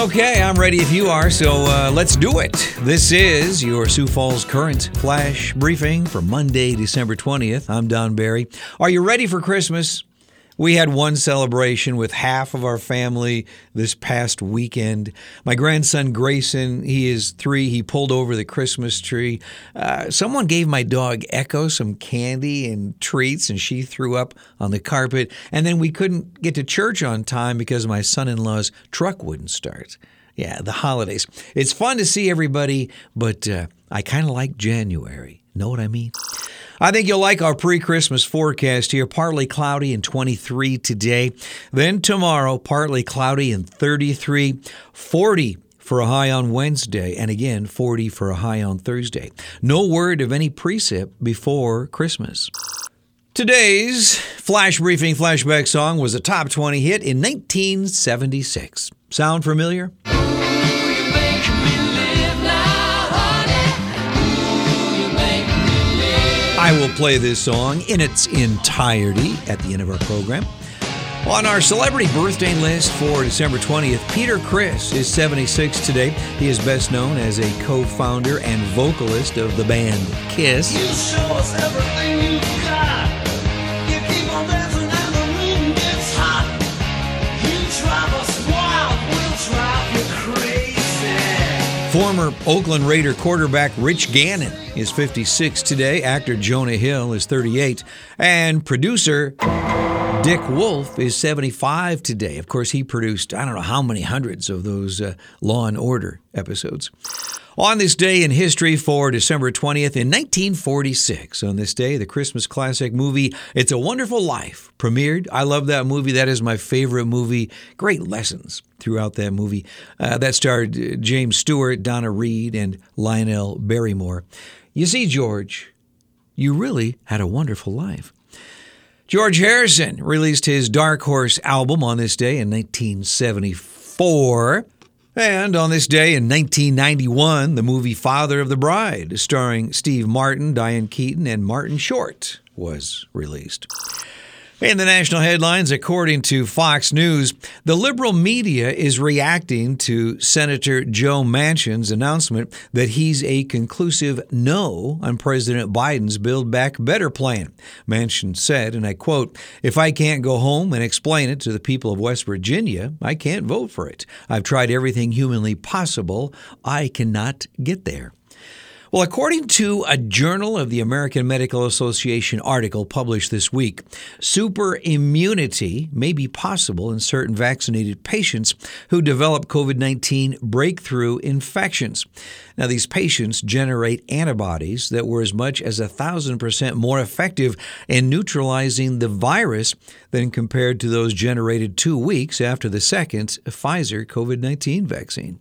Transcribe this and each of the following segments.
Okay, I'm ready if you are, so uh, let's do it. This is your Sioux Falls Current Flash Briefing for Monday, December 20th. I'm Don Barry. Are you ready for Christmas? We had one celebration with half of our family this past weekend. My grandson Grayson, he is three. He pulled over the Christmas tree. Uh, someone gave my dog Echo some candy and treats, and she threw up on the carpet. And then we couldn't get to church on time because my son in law's truck wouldn't start. Yeah, the holidays. It's fun to see everybody, but uh, I kind of like January. Know what I mean? I think you'll like our pre Christmas forecast here. Partly cloudy and 23 today. Then tomorrow, partly cloudy and 33, 40 for a high on Wednesday, and again 40 for a high on Thursday. No word of any precip before Christmas. Today's flash briefing flashback song was a top 20 hit in 1976. Sound familiar? I will play this song in its entirety at the end of our program. On our celebrity birthday list for December 20th, Peter Criss is 76 today. He is best known as a co founder and vocalist of the band Kiss. Former Oakland Raider quarterback Rich Gannon is 56 today. Actor Jonah Hill is 38. And producer Dick Wolf is 75 today. Of course, he produced, I don't know how many hundreds of those uh, Law and Order episodes. On this day in history for December 20th, in 1946, on this day, the Christmas classic movie It's a Wonderful Life premiered. I love that movie. That is my favorite movie. Great lessons throughout that movie. Uh, that starred uh, James Stewart, Donna Reed, and Lionel Barrymore. You see, George, you really had a wonderful life. George Harrison released his Dark Horse album on this day in 1974. And on this day in 1991, the movie Father of the Bride, starring Steve Martin, Diane Keaton, and Martin Short, was released. In the national headlines, according to Fox News, the liberal media is reacting to Senator Joe Manchin's announcement that he's a conclusive no on President Biden's Build Back Better plan. Manchin said, and I quote, If I can't go home and explain it to the people of West Virginia, I can't vote for it. I've tried everything humanly possible. I cannot get there. Well, according to a Journal of the American Medical Association article published this week, super immunity may be possible in certain vaccinated patients who develop COVID 19 breakthrough infections. Now, these patients generate antibodies that were as much as a thousand percent more effective in neutralizing the virus than compared to those generated two weeks after the second Pfizer COVID 19 vaccine.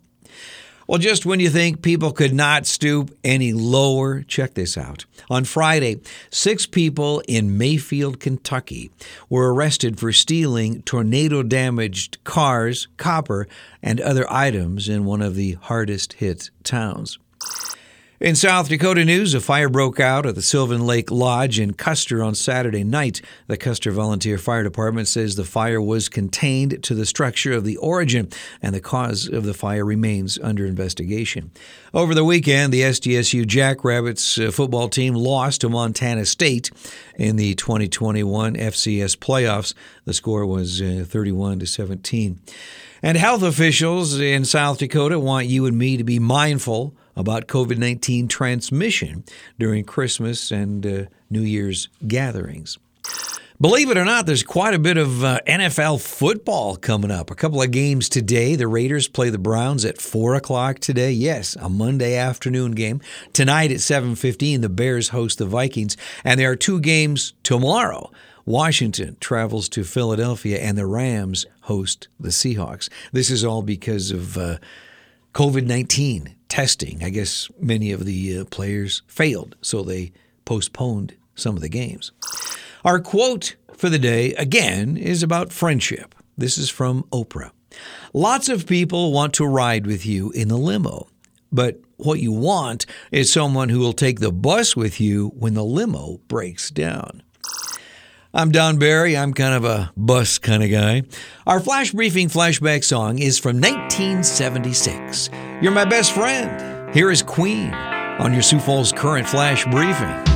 Well, just when you think people could not stoop any lower, check this out. On Friday, six people in Mayfield, Kentucky were arrested for stealing tornado damaged cars, copper, and other items in one of the hardest hit towns. In South Dakota news, a fire broke out at the Sylvan Lake Lodge in Custer on Saturday night. The Custer Volunteer Fire Department says the fire was contained to the structure of the origin, and the cause of the fire remains under investigation. Over the weekend, the SDSU Jackrabbits uh, football team lost to Montana State in the 2021 FCS playoffs. The score was uh, 31 to 17. And health officials in South Dakota want you and me to be mindful about COVID 19 transmission during Christmas and uh, New Year's gatherings. Believe it or not, there's quite a bit of uh, NFL football coming up. A couple of games today. The Raiders play the Browns at four o'clock today. Yes, a Monday afternoon game. Tonight at seven fifteen, the Bears host the Vikings, and there are two games tomorrow. Washington travels to Philadelphia, and the Rams host the Seahawks. This is all because of uh, COVID nineteen testing. I guess many of the uh, players failed, so they postponed some of the games. Our quote for the day, again, is about friendship. This is from Oprah. Lots of people want to ride with you in the limo, but what you want is someone who will take the bus with you when the limo breaks down. I'm Don Barry. I'm kind of a bus kind of guy. Our flash briefing flashback song is from 1976. You're my best friend. Here is Queen on your Sioux Falls Current Flash Briefing.